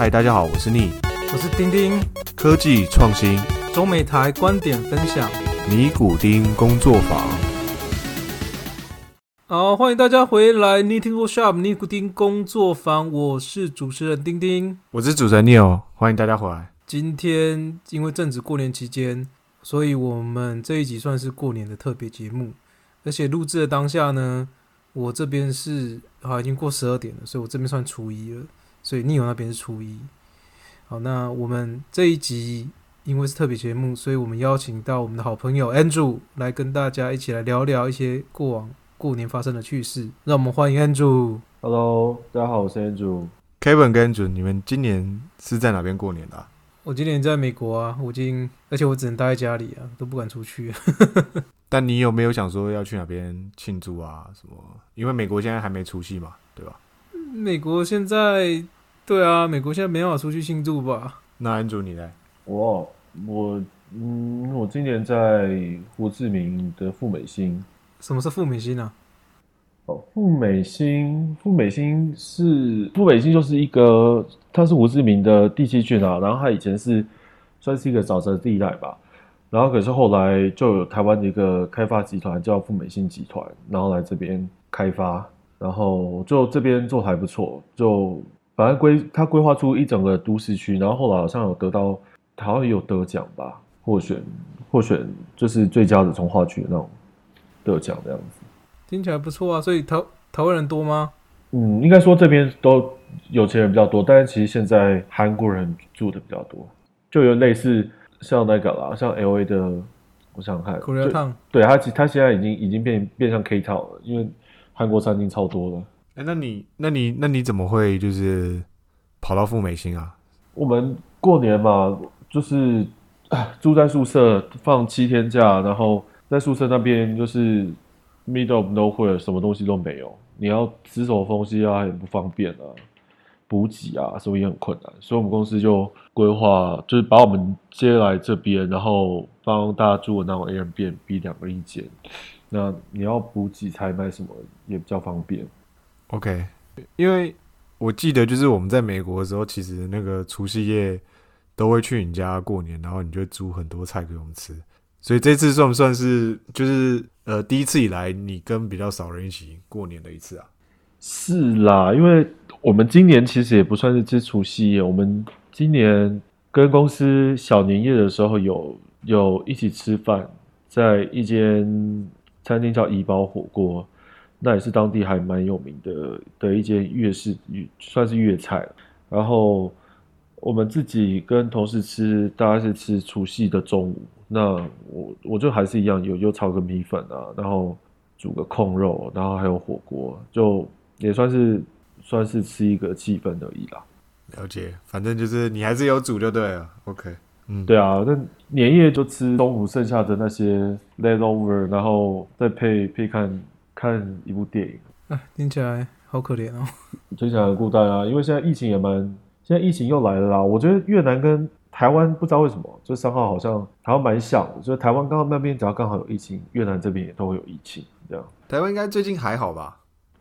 嗨，大家好，我是逆我是丁丁，科技创新中美台观点分享。尼古丁工作坊。好，欢迎大家回来 Knitting Workshop 尼古丁工作坊，我是主持人丁丁。我是主持人 Neil，欢迎大家回来。今天因为正值过年期间，所以我们这一集算是过年的特别节目。而且录制的当下呢，我这边是啊已经过十二点了，所以我这边算初一了，所以 Neil 那边是初一。好，那我们这一集因为是特别节目，所以我们邀请到我们的好朋友 Andrew 来跟大家一起来聊聊一些过往过年发生的趣事。让我们欢迎 Andrew。Hello，大家好，我是 Andrew。Kevin 跟 Andrew，你们今年是在哪边过年的啊、我今年在美国啊，我已经，而且我只能待在家里啊，都不敢出去。但你有没有想说要去哪边庆祝啊？什么？因为美国现在还没除夕嘛，对吧？美国现在，对啊，美国现在没办法出去庆祝吧？那 Andrew 你呢？我我嗯，我今年在胡志明的富美星。什么是富美心啊？哦，富美星，富美星是富美星就是一个，它是胡志明的第七郡啊，然后它以前是算是一个沼泽地带吧，然后可是后来就有台湾的一个开发集团叫富美兴集团，然后来这边开发，然后就这边做得还不错，就反正规他规划出一整个都市区，然后后来好像有得到，好像也有得奖吧，获选获选就是最佳的从化区的那种得奖这样子。听起来不错啊。所以台台湾人多吗？嗯，应该说这边都有钱人比较多，但是其实现在韩国人住的比较多，就有类似像那个啦，像 L A 的，我想想看 Korea Town 对他其他现在已经已经变变成 K Town 了，因为韩国餐厅超多了。那你那你那你怎么会就是跑到富美星啊？我们过年嘛，就是住在宿舍放七天假，然后在宿舍那边就是 middle of nowhere，什么东西都没有，你要吃什么东西啊，很不方便啊，补给啊，所以也很困难。所以我们公司就规划，就是把我们接来这边，然后帮大家住的那种 Airbnb 两个一间。那你要补给、采买什么也比较方便。OK，因为我记得就是我们在美国的时候，其实那个除夕夜都会去你家过年，然后你就煮很多菜给我们吃。所以这次算不算是就是呃第一次以来你跟比较少人一起过年的一次啊？是啦，因为我们今年其实也不算是吃除夕夜，我们今年跟公司小年夜的时候有有一起吃饭，在一间餐厅叫怡宝火锅，那也是当地还蛮有名的的一间粤式粤算是粤菜然后我们自己跟同事吃，大概是吃除夕的中午。那我我就还是一样，有有炒个米粉啊，然后煮个控肉，然后还有火锅，就也算是算是吃一个气氛而已啦。了解，反正就是你还是有煮就对了。OK，嗯，对啊，那年夜就吃中午剩下的那些 leftover，然后再配配看看一部电影，哎，听起来好可怜哦。听起来很孤单啊。因为现在疫情也蛮，现在疫情又来了啦。我觉得越南跟台湾不知道为什么，就三号好像台湾蛮像的，就是台湾刚好那边只要刚好有疫情，越南这边也都会有疫情这样。台湾应该最近还好吧？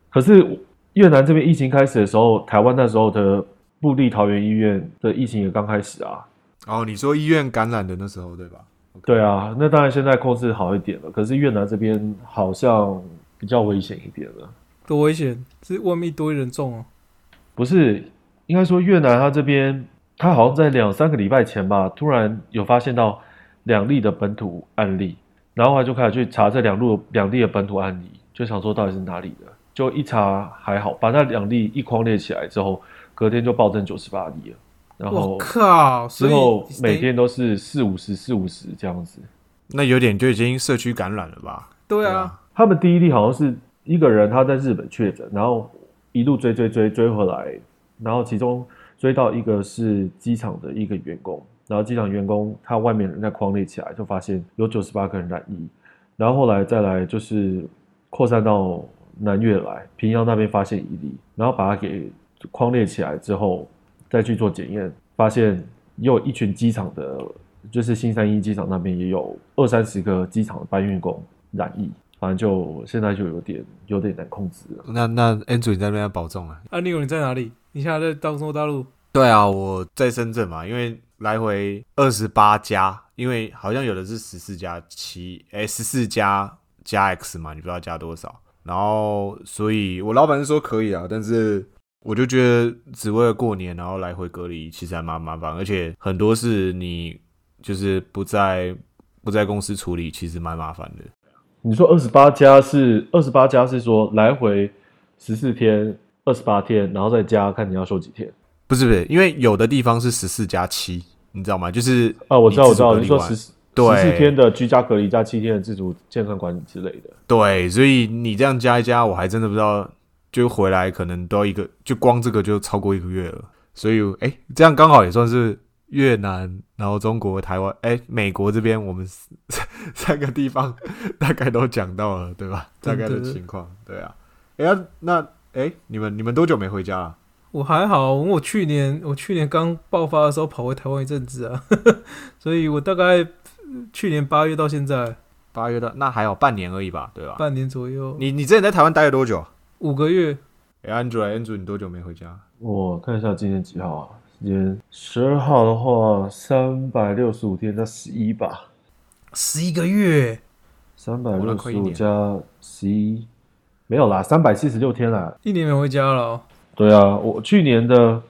可是越南这边疫情开始的时候，台湾那时候的布利桃园医院的疫情也刚开始啊。哦，你说医院感染的那时候对吧？对啊，那当然现在控制好一点了，可是越南这边好像比较危险一点了。多危险！是外面一堆人中哦。不是，应该说越南它这边，它好像在两三个礼拜前吧，突然有发现到两例的本土案例，然后他就开始去查这两路两例的本土案例，就想说到底是哪里的，就一查还好，把那两例一框列起来之后，隔天就暴增九十八例了，然我后靠！之后每天都是四五十四五十这样子。那有点就已经社区感染了吧？对啊，他们第一例好像是一个人他在日本确诊，然后一路追追追追回来，然后其中追到一个是机场的一个员工，然后机场员工他外面人在框列起来，就发现有九十八个人染疫，然后后来再来就是扩散到南越来，平阳那边发现一例，然后把它给框列起来之后，再去做检验，发现又一群机场的，就是新三一机场那边也有二三十个机场的搬运工染疫，反正就现在就有点有点难控制了。那那 Andrew 你在那边要保重啊。啊，你有你在哪里？你现在在中国大陆？对啊，我在深圳嘛，因为来回二十八加，因为好像有的是十四加七，哎，十四加加 X 嘛，你不知道加多少。然后，所以我老板是说可以啊，但是我就觉得只为了过年，然后来回隔离，其实还蛮麻烦，而且很多事你就是不在不在公司处理，其实蛮麻烦的。你说二十八加是二十八加是说来回十四天，二十八天，然后再加看你要休几天。不是不是，因为有的地方是十四加七，你知道吗？就是啊，我知道我知道，你你说十十四天的居家隔离加七天的自主健康管理之类的。对，所以你这样加一加，我还真的不知道，就回来可能都要一个，就光这个就超过一个月了。所以哎，这样刚好也算是越南，然后中国、台湾，哎，美国这边我们 三个地方 大概都讲到了，对吧？大概的情况，对啊。哎，那哎，你们你们多久没回家了？我还好，我去年我去年刚爆发的时候跑回台湾一阵子啊，所以我大概去年八月到现在，八月到那还有半年而已吧，对吧？半年左右。你你之前在台湾待了多久？五个月。哎，Andrew，Andrew，你多久没回家？我看一下今天几号啊？今天十二号的话，三百六十五天加十一吧，十一个月，三百六十五加十一，没有啦，三百七十六天啦，一年没回家了。对啊，我去年的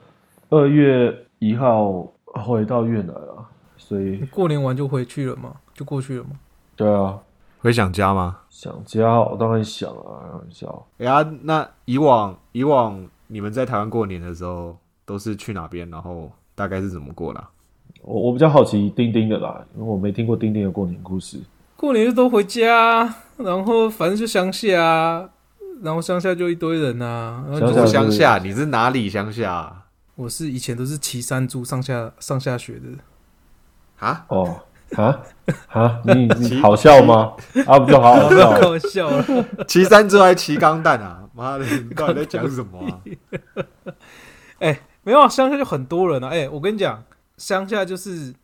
二月一号回到越南了，所以过年完就回去了嘛，就过去了吗。对啊，会想家吗？想家，我当然想啊，开玩笑。哎呀，那以往以往你们在台湾过年的时候都是去哪边？然后大概是怎么过啦？我我比较好奇丁丁的啦，因为我没听过丁丁的过年故事。过年就都回家，然后反正就乡下。然后乡下就一堆人啊，住乡下，你是哪里乡下？我是以前都是骑山猪上下上下学的。啊？哦，啊啊！你 你好笑吗？啊，不就好 好笑？好笑了。骑山猪还骑钢蛋啊？妈的，你到底在讲什么？哎，没有，乡下就很多人啊。哎，我跟你讲，乡下就是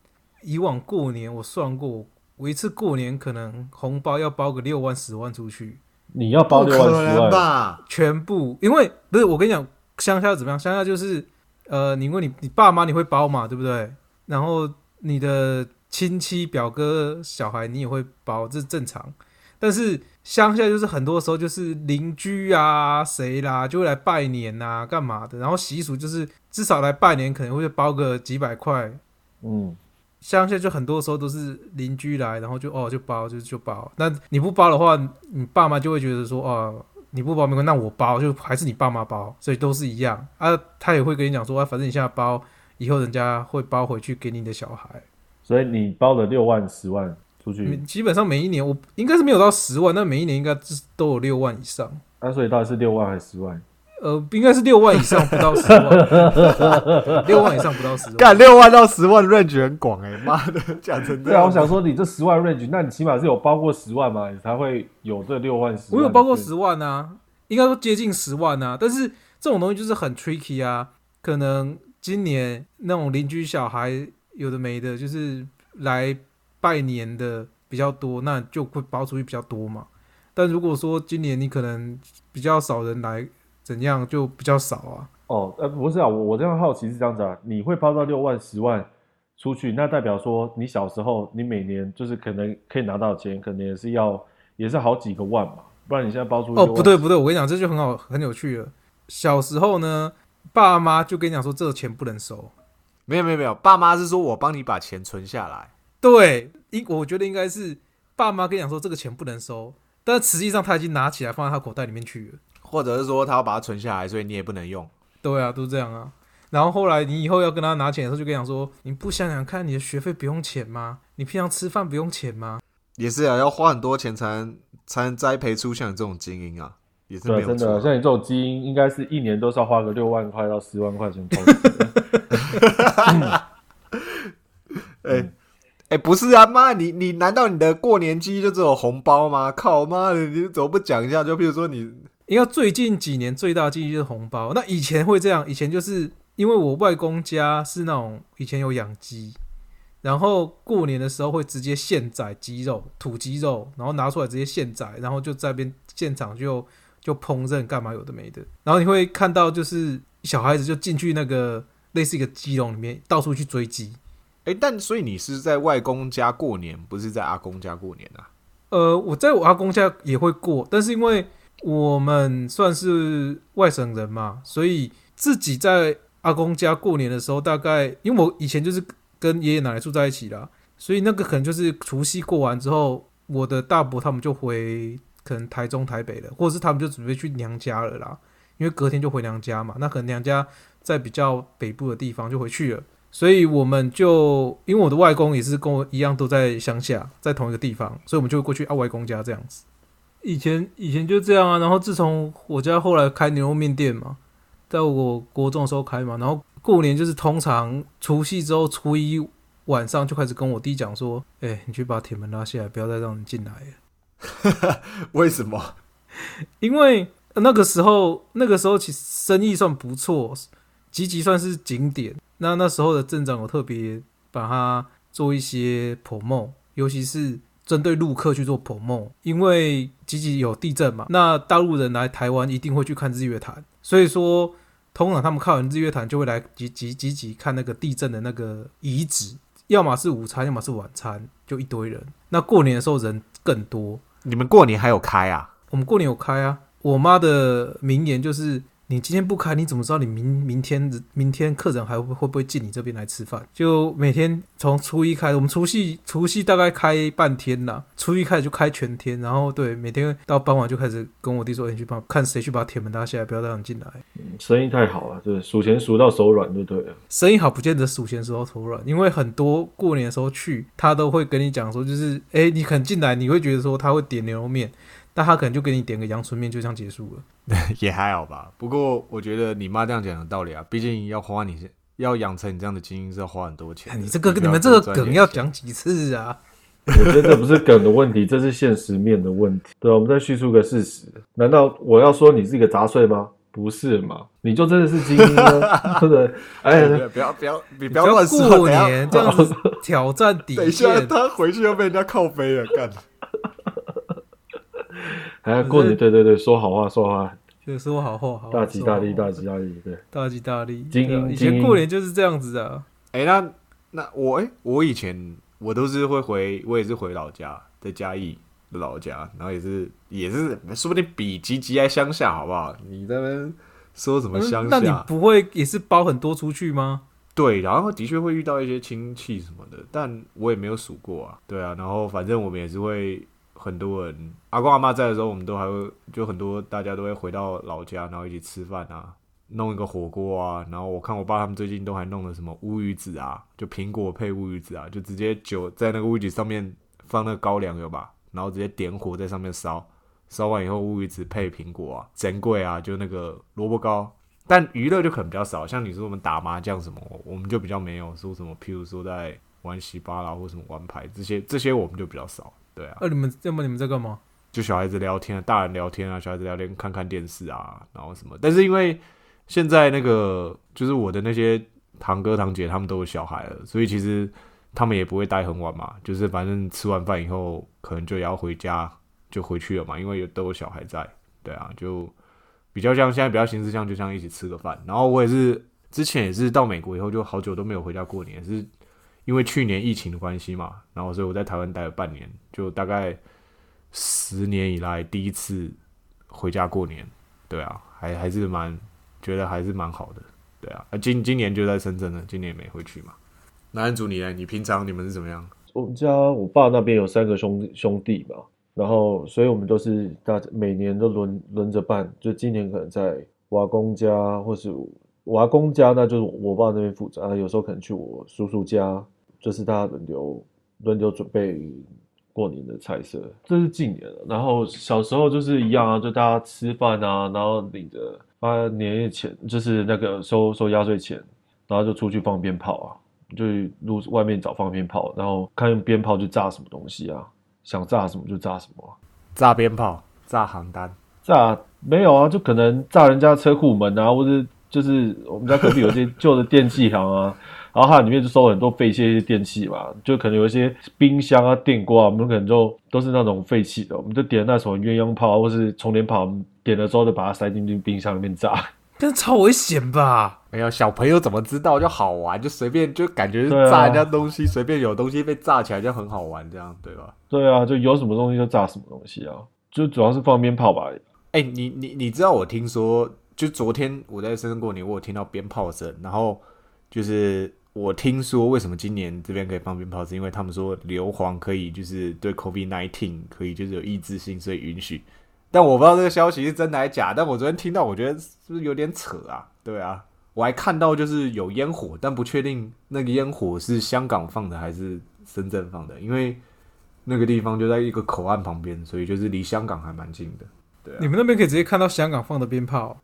以往过年我算过，我一次过年可能红包要包个六万十万出去。你要包六万十万吧？全部，因为不是我跟你讲，乡下怎么样？乡下就是，呃，你问你你爸妈你会包嘛，对不对？然后你的亲戚表哥小孩你也会包，这是正常。但是乡下就是很多时候就是邻居啊谁啦就会来拜年啊干嘛的，然后习俗就是至少来拜年可能会包个几百块，嗯。乡下就很多时候都是邻居来，然后就哦就包就就包。那你不包的话，你爸妈就会觉得说哦你不包没关系，那我包就还是你爸妈包，所以都是一样啊。他也会跟你讲说啊，反正你现在包，以后人家会包回去给你的小孩。所以你包了六万十万出去，基本上每一年我应该是没有到十万，但每一年应该都有六万以上。那所以到底是六万还是十万？呃，应该是六万以上不到十万，六万以上不到十万，干六万到十万 range 很广哎，妈的，讲成这样。对啊，我想说你这十万 range，那你起码是有包过十万嘛，你才会有这六万十。我有包过十万啊，应该说接近十万啊，但是这种东西就是很 tricky 啊，可能今年那种邻居小孩有的没的，就是来拜年的比较多，那就会包出去比较多嘛。但如果说今年你可能比较少人来。怎样就比较少啊？哦，呃，不是啊，我我这样好奇是这样子啊，你会包到六万、十万出去，那代表说你小时候你每年就是可能可以拿到钱，可能也是要也是好几个万嘛，不然你现在包出哦，不对不对，我跟你讲，这就很好很有趣了。小时候呢，爸妈就跟你讲说，这个钱不能收。没有没有没有，爸妈是说我帮你把钱存下来。对，应我觉得应该是爸妈跟你讲说这个钱不能收，但实际上他已经拿起来放在他口袋里面去了。或者是说他要把它存下来，所以你也不能用。对啊，都这样啊。然后后来你以后要跟他拿钱的时候，就跟讲说：“你不想想看，你的学费不用钱吗？你平常吃饭不用钱吗？”也是啊，要花很多钱才能才能栽培出像你这种精英啊，也是没有真的，像你这种精英，应该是一年都是要花个六万块到十万块钱 不是啊，妈，你你难道你的过年机就只有红包吗？靠妈的，你怎么不讲一下？就比如说你。因为最近几年最大记忆就是红包。那以前会这样，以前就是因为我外公家是那种以前有养鸡，然后过年的时候会直接现宰鸡肉、土鸡肉，然后拿出来直接现宰，然后就在边现场就就烹饪干嘛有的没的。然后你会看到就是小孩子就进去那个类似一个鸡笼里面到处去追鸡。哎、但所以你是在外公家过年，不是在阿公家过年啊？呃，我在我阿公家也会过，但是因为我们算是外省人嘛，所以自己在阿公家过年的时候，大概因为我以前就是跟爷爷奶奶住在一起啦，所以那个可能就是除夕过完之后，我的大伯他们就回可能台中、台北了，或者是他们就准备去娘家了啦，因为隔天就回娘家嘛，那可能娘家在比较北部的地方就回去了。所以我们就因为我的外公也是跟我一样都在乡下，在同一个地方，所以我们就会过去啊外公家这样子。以前以前就这样啊，然后自从我家后来开牛肉面店嘛，在我国中的时候开嘛，然后过年就是通常除夕之后初一晚上就开始跟我弟讲说，哎、你去把铁门拉下来，不要再让人进来了。为什么？因为那个时候那个时候其实生意算不错，集集算是景点。那那时候的镇长有特别把它做一些 promo，尤其是针对陆客去做 promo，因为集集有地震嘛，那大陆人来台湾一定会去看日月潭，所以说通常他们看完日月潭就会来集集集集看那个地震的那个遗址，要么是午餐，要么是晚餐，就一堆人。那过年的时候人更多，你们过年还有开啊？我们过年有开啊。我妈的名言就是：“你今天不开，你怎么知道你明明天明天客人还会会不会进你这边来吃饭？”就每天从初一开，我们除夕除夕大概开半天啦，初一开始就开全天，然后对每天到傍晚就开始跟我弟说：“欸你去帮看谁去把铁门拉下来，不要再让人进来。生意太好了，对，数钱数到手软就对了。”生意好不见得数钱数到手软，因为很多过年的时候去，他都会跟你讲说，就是哎、欸你肯进来，你会觉得说他会点牛肉面。但他可能就给你点个阳春面，就这样结束了。也还好吧。不过我觉得你妈这样讲有道理啊，毕竟要花你要养成你这样的基因是要花很多钱你这个你们这个梗要讲几次啊？我觉得这不是梗的问题，这是现实面的问题。对，我们再叙述个事实。难道我要说你是一个杂碎吗？不是嘛？你就真的是精英呢？对不对？哎，哎，不要不要，你不不要要乱说。过年这样子挑战底等一下线，他回去要被人家靠背了，干。哎，过年对对对，说好话，说好话，就说好话，好话大吉大利，大吉大利，对。大吉大利。精英对啊以前过年就是这样子啊。哎、那那我哎、我以前我都是会回，我也是回老家，在嘉义的老家，然后也是也是，说不定比吉吉还乡下，好不好？你那边说什么乡嗯那你下？不会也是包很多出去吗？对，然后的确会遇到一些亲戚什么的，但我也没有数过啊。对啊，然后反正我们也是会很多人，阿公阿妈在的时候，我们都还会就很多大家都会回到老家，然后一起吃饭啊，弄一个火锅啊。然后我看我爸他们最近都还弄了什么乌鱼子啊，就苹果配乌鱼子啊，就直接酒在那个乌鱼子上面放那个高粱油吧，然后直接点火在上面烧，烧完以后乌鱼子配苹果啊，珍贵啊，就那个萝卜糕。但娱乐就可能比较少，像你说我们打麻将什么，我们就比较没有说什么，譬如说在玩洗巴啦或什么玩牌这些，这些我们就比较少。对啊，那、你们要么你们在干嘛？就小孩子聊天啊，大人聊天啊，小孩子聊天看看电视啊，然后什么。但是因为现在那个就是我的那些堂哥堂姐他们都有小孩了，所以其实他们也不会待很晚嘛，就是反正吃完饭以后可能就也要回家就回去了嘛，因为有都有小孩在。对啊，就比较像现在比较形式像就像一起吃个饭。然后我也是之前也是到美国以后就好久都没有回家过年，是因为去年疫情的关系嘛，然后所以我在台湾待了半年，就大概十年以来第一次回家过年。对啊，还还是蛮觉得还是蛮好的。对啊，啊今今年就在深圳了，今年也没回去嘛。那安祖你呢？你平常你们是怎么样？我们家我爸那边有三个兄兄弟嘛，然后所以我们都是大每年都轮轮着办，就今年可能在我阿公家，或是我阿公家，那就是我爸那边负责啊，有时候可能去我叔叔家，就是大家轮流轮流准备过年的菜色，这是近年了。然后小时候就是一样啊，就大家吃饭啊，然后领着发年夜钱，就是那个收收压岁钱，然后就出去放鞭炮啊。就路外面找放鞭炮，然后看用鞭炮去炸什么东西啊，想炸什么就炸什么啊、炸鞭炮、炸航单，炸没有啊，就可能炸人家车库门啊，或者就是我们家隔壁有一些旧的电器行啊，然后它里面就收很多废弃的电器嘛，就可能有一些冰箱啊、电锅啊，我们可能就都是那种废弃的，我们就点那什么鸳鸯炮或是充电炮，我们点了之后就把它塞进去冰箱里面炸。但超危险吧？没有小朋友怎么知道就好玩，就随便就感觉炸人家东西，随便有东西被炸起来就很好玩，这样对吧？对啊，就有什么东西就炸什么东西啊，就主要是放鞭炮吧。哎、你你你知道我听说，就昨天我在深圳过年，我有听到鞭炮声，然后就是我听说为什么今年这边可以放鞭炮，是因为他们说硫磺可以就是对 COVID nineteen 可以就是有抑制性，所以允许。但我不知道这个消息是真的还是假，但我昨天听到，我觉得是不是有点扯啊？对啊，我还看到就是有烟火，但不确定那个烟火是香港放的还是深圳放的，因为那个地方就在一个口岸旁边，所以就是离香港还蛮近的。对啊你，们那边可以直接看到香港放的鞭炮，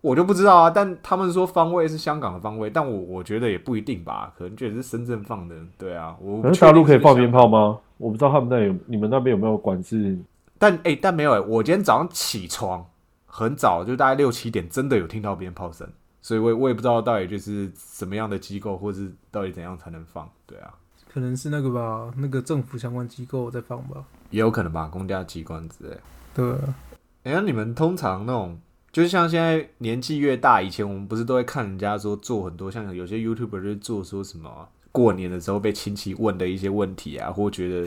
我就不知道啊，但他们说方位是香港的方位，但我我觉得也不一定吧，可能觉得是深圳放的。对啊，我可是大陆可以放鞭炮，吗？我不知道他们那有，你们那边有没有管制？但哎、但没有哎、我今天早上起床很早，就大概六七点，真的有听到鞭炮声，所以我也我也不知道到底就是什么样的机构，或是到底怎样才能放。对啊，可能是那个吧，那个政府相关机构在放吧。也有可能吧，公家机关之类。对啊，哎、那你们通常那种，就是像现在年纪越大，以前我们不是都会看人家说做很多，像有些 YouTuber 就是做说什么过年的时候被亲戚问的一些问题啊，或觉得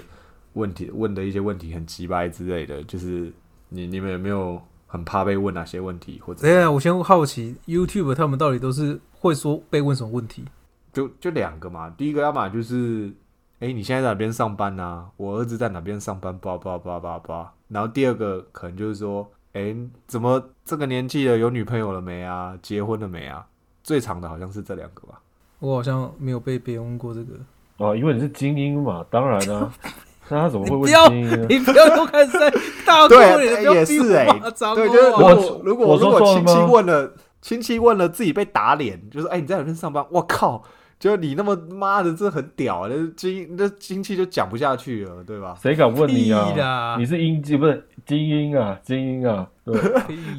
问题问的一些问题很鸡掰之类的，就是你你们有没有很怕被问哪些问题，或者哎呀我先好奇 YouTube 他们到底都是会说被问什么问题？就就两个嘛，第一个要么就是，哎、你现在在哪边上班呐、我儿子在哪边上班，叭叭叭叭叭。然后第二个可能就是说，哎、怎么这个年纪了有女朋友了没啊？结婚了没啊？最长的好像是这两个吧。我好像没有被别人问过这个。哦，因为你是精英嘛，当然啊。那他怎么会问你不要精英呢？你不要又开始在大过对年，不要也逼是哎我对，就是如。果如果我如果亲戚问了，亲戚问了自己被打脸，就是哎、你在哪边上班？我靠！就你那么妈的，这很屌，那精那亲戚就讲不下去了，对吧？谁敢问你啊？你是英不是精英啊，精英啊，对，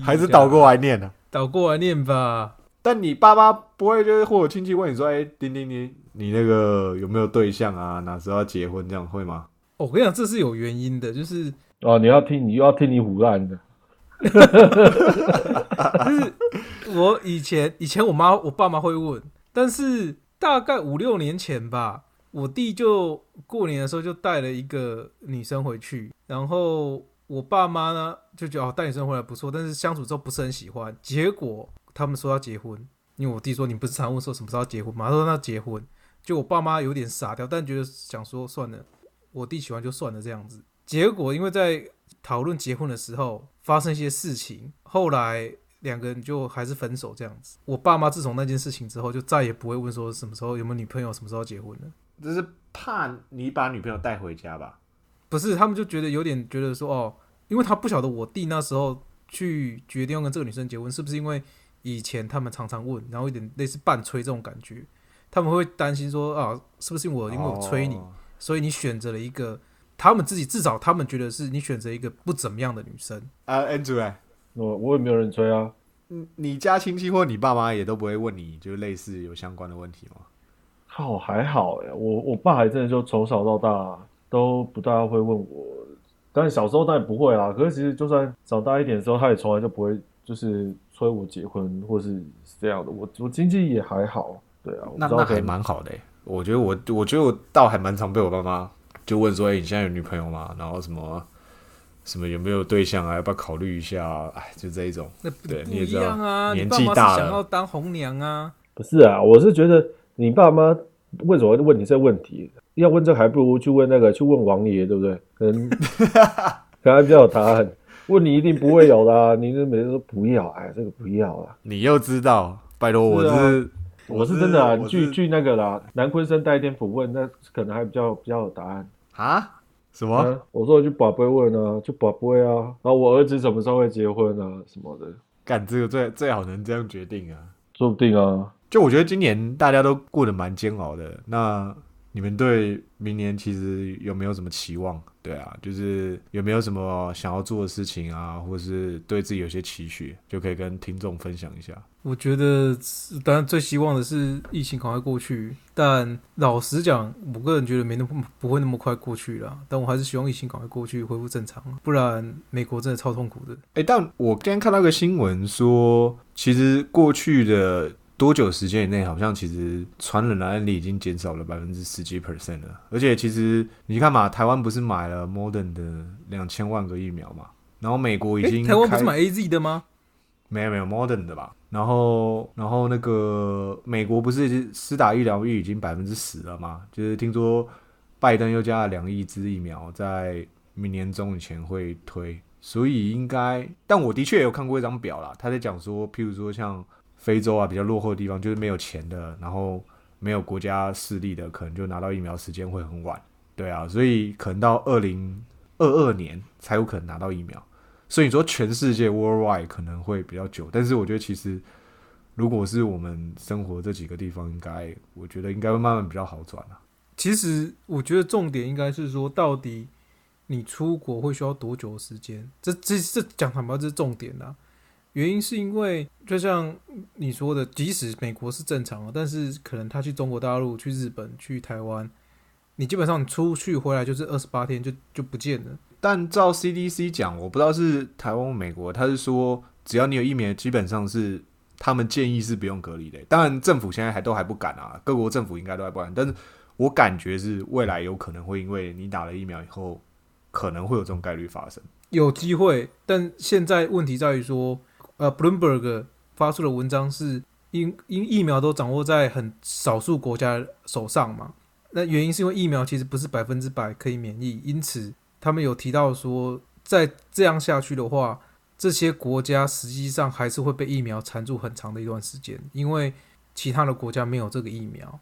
还是倒过来念呢、倒过来念吧。但你爸妈不会就是或者亲戚问你说，哎、丁丁你你那个有没有对象啊？哪时候要结婚？这样会吗？哦我跟你讲，这是有原因的，就是哦，你要听，你又要听你胡乱的，就是我以前以前我妈我爸妈会问，但是大概五六年前吧，我弟就过年的时候就带了一个女生回去，然后我爸妈呢就觉得哦带女生回来不错，但是相处之后不是很喜欢，结果他们说要结婚，因为我弟说你不是常问说什么时候结婚吗？他说那结婚，就我爸妈有点傻掉，但觉得想说算了，我弟喜欢就算了这样子。结果因为在讨论结婚的时候发生一些事情，后来两个人就还是分手这样子。我爸妈自从那件事情之后，就再也不会问说什么时候有没有女朋友，什么时候结婚了。这是怕你把女朋友带回家吧？不是，他们就觉得有点觉得说哦，因为他不晓得我弟那时候去决定要跟这个女生结婚，是不是因为以前他们常常问，然后有点类似半催这种感觉，他们会担心说啊，是不是我因为我催你，哦所以你选择了一个他们自己至少他们觉得是你选择一个不怎么样的女生。啊，恩主哎，我我也没有人催啊。你你家亲戚或你爸妈也都不会问你，就是类似有相关的问题吗？靠，还好哎，我我爸还真的就从小到大都不大会问我，但是小时候当然不会啦。可是其实就算长大一点的时候，他也从来就不会就是催我结婚或是这样的。我我经济也还好，对啊，我那那还不知道可能蛮好的欸。我觉得我我觉得我倒还蛮常被我爸妈就问说，哎、你现在有女朋友吗？然后什么什么有没有对象啊？要不要考虑一下啊？哎，就这一种。那不不一对你也知道啊，年纪大了想要当红娘啊。不是啊，我是觉得你爸妈为什么会问你这个问题？要问这个还不如去问那个，去问王爷，对不对？可能可能还比较有答案。问你一定不会有的、啊，你就每天说不要，哎，这个不要啊。你又知道，拜托我是啊我是真的啊，我是据据那个啦，南昆生带一点抚问，那可能还比较比较有答案。啊什么？啊、我说我去宝贝问啊，就宝贝啊，然后我儿子什么时候会结婚啊什么的，干这个最最好能这样决定啊！说不定啊。就我觉得今年大家都过得蛮煎熬的。那你们对明年其实有没有什么期望？对啊，就是有没有什么想要做的事情啊，或是对自己有些期许，就可以跟听众分享一下。我觉得是，当然最希望的是疫情赶快过去，但老实讲，我个人觉得没那么不会那么快过去啦。但我还是希望疫情赶快过去，恢复正常，不然美国真的超痛苦的。哎、但我今天看到一个新闻说，其实过去的多久时间以内，好像其实传染的案例已经减少了百分之十几 percent 了。而且其实你看嘛，台湾不是买了 Modern 的两千万个疫苗嘛，然后美国已经诶台湾不是买 A Z 的吗？没有没有 Modern 的吧？然后然后那个美国不是施打疫苗率已经百分之十了吗？就是听说拜登又加了两亿支疫苗，在明年中以前会推，所以应该，但我的确有看过一张表啦，他在讲说，譬如说像非洲啊比较落后的地方，就是没有钱的，然后没有国家势力的，可能就拿到疫苗时间会很晚，对啊，所以可能到二零二二年才有可能拿到疫苗。所以你说全世界 worldwide 可能会比较久，但是我觉得其实如果是我们生活这几个地方，应该我觉得应该会慢慢比较好转啊。其实我觉得重点应该是说，到底你出国会需要多久的时间？这这这讲坦白，这是重点啦。原因是因为就像你说的，即使美国是正常的，但是可能他去中国大陆、去日本、去台湾，你基本上你出去回来就是二十八天就就不见了。但照 CDC 讲，我不知道是台湾、美国，他是说只要你有疫苗，基本上是他们建议是不用隔离的。当然，政府现在还都还不敢啊，各国政府应该都还不敢。但是我感觉是未来有可能会因为你打了疫苗以后，可能会有这种概率发生。有机会，但现在问题在于说，呃，Bloomberg 发出的文章是因因疫苗都掌握在很少数国家手上嘛？那原因是因为疫苗其实不是百分之百可以免疫，因此他们有提到说，再这样下去的话，这些国家实际上还是会被疫苗缠住很长的一段时间，因为其他的国家没有这个疫苗，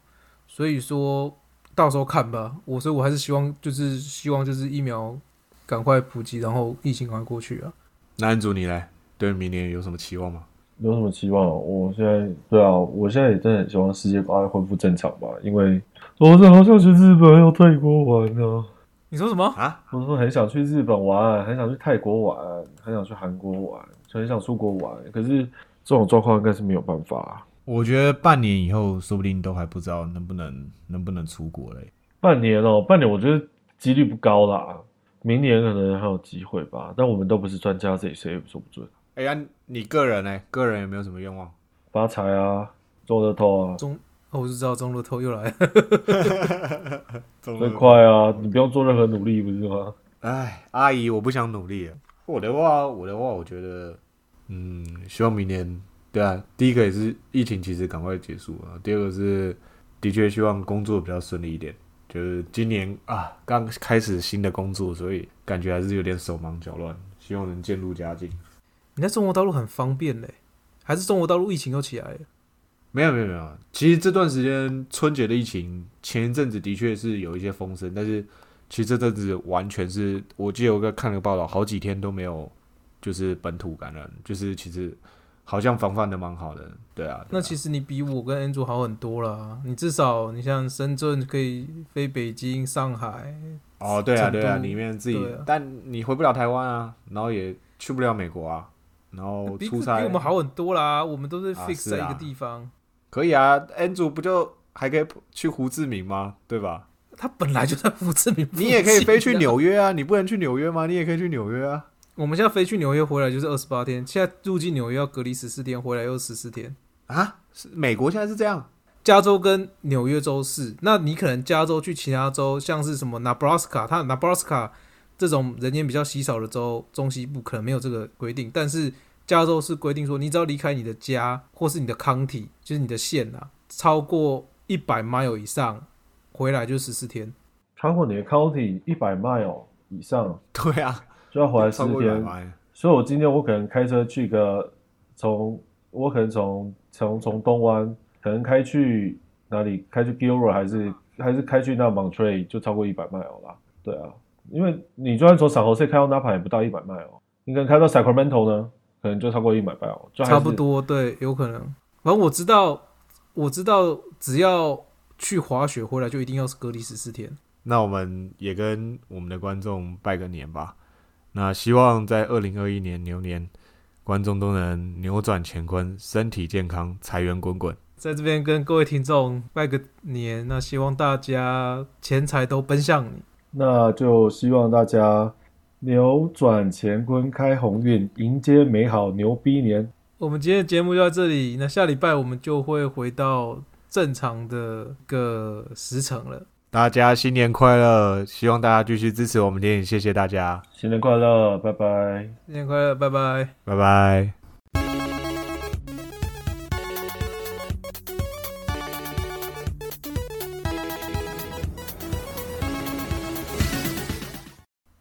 所以说到时候看吧。我所以我还是希望就是希望就是疫苗赶快普及，然后疫情赶快过去啊。那安祖你来，对明年有什么期望吗？有什么期望？我现在对啊，我现在也真的很希望世界赶快恢复正常吧，因为我是好想去日本还有泰国玩呢、你说什么？啊，我说很想去日本玩，很想去泰国玩，很想去韩国玩，很想出国玩。可是这种状况应该是没有办法、我觉得半年以后说不定都还不知道能不能能不能出国嘞。半年哦，半年我觉得几率不高啦，明年可能还有机会吧。但我们都不是专家，这里谁也说不准。哎呀，你个人呢？个人有没有什么愿望？发财啊，中乐透啊，哦，我就知道中路偷又来了。最快啊！你不用做任何努力，不是吗？哎，阿姨，我不想努力了。我的话，我的话，我觉得，嗯，希望明年，对啊，第一个也是疫情其实赶快结束啊。第二个是，的确希望工作比较顺利一点。就是今年啊，刚开始新的工作，所以感觉还是有点手忙脚乱，希望能渐入佳境。你在中国大陆很方便嘞，还是中国大陆疫情又起来了？没有没有没有，其实这段时间春节的疫情，前一阵子的确是有一些风声，但是其实这阵子完全是我记得有个看了个报道，好几天都没有就是本土感染，就是其实好像防范的蛮好的，对啊。对啊那其实你比我跟 Andrew 好很多啦。你至少你像深圳可以飞北京、上海，哦，对啊对啊，里面自己，啊但你回不了台湾啊，然后也去不了美国啊，然后比出差比我们好很多啦。我们都是啊 fix 在一个地方。可以啊，Andrew 不就还可以去胡志明吗？对吧？他本来就在胡志明啊，你也可以飞去纽约啊，你不能去纽约吗？你也可以去纽约啊。我们现在飞去纽约回来就是二十八天，现在入境纽约要隔离十四天，回来又十四天。啊，是美国现在是这样。加州跟纽约州是，那你可能加州去其他州，像是什么 Nebraska，它 Nebraska 这种人烟比较稀少的州，中西部可能没有这个规定，但是加州是规定说，你只要离开你的家或是你的 county，就是你的县啊，超过一百 mile 以上，回来就十四天。超过你的 county 一百 mile 以上对啊，就要回来十超过一百天。所以我今天我可能开车去个从我可能从从从东湾可能开去哪里开去 Gilroy 还是还是开去那 Montreal 就超过一百 mile 啦。对啊，因为你就算从散 Jose 开到 Napa 也不到一百 mile，你可能开到 Sacramento 呢，可能就超过一百 mile，就差不。多，对，有可能。反正我知道，我知道，只要去滑雪回来，就一定要是隔离十四天。那我们也跟我们的观众拜个年吧。那希望在二零二一年牛年，观众都能扭转乾坤，身体健康，财源滚滚。在这边跟各位听众拜个年，那希望大家钱财都奔向你。那就希望大家扭转乾坤，开鸿运，迎接美好牛逼年。我们今天的节目就到这里，那下礼拜我们就会回到正常的个时程了。大家新年快乐！希望大家继续支持我们电影，谢谢大家，新年快乐，拜拜。新年快乐，拜拜。拜拜。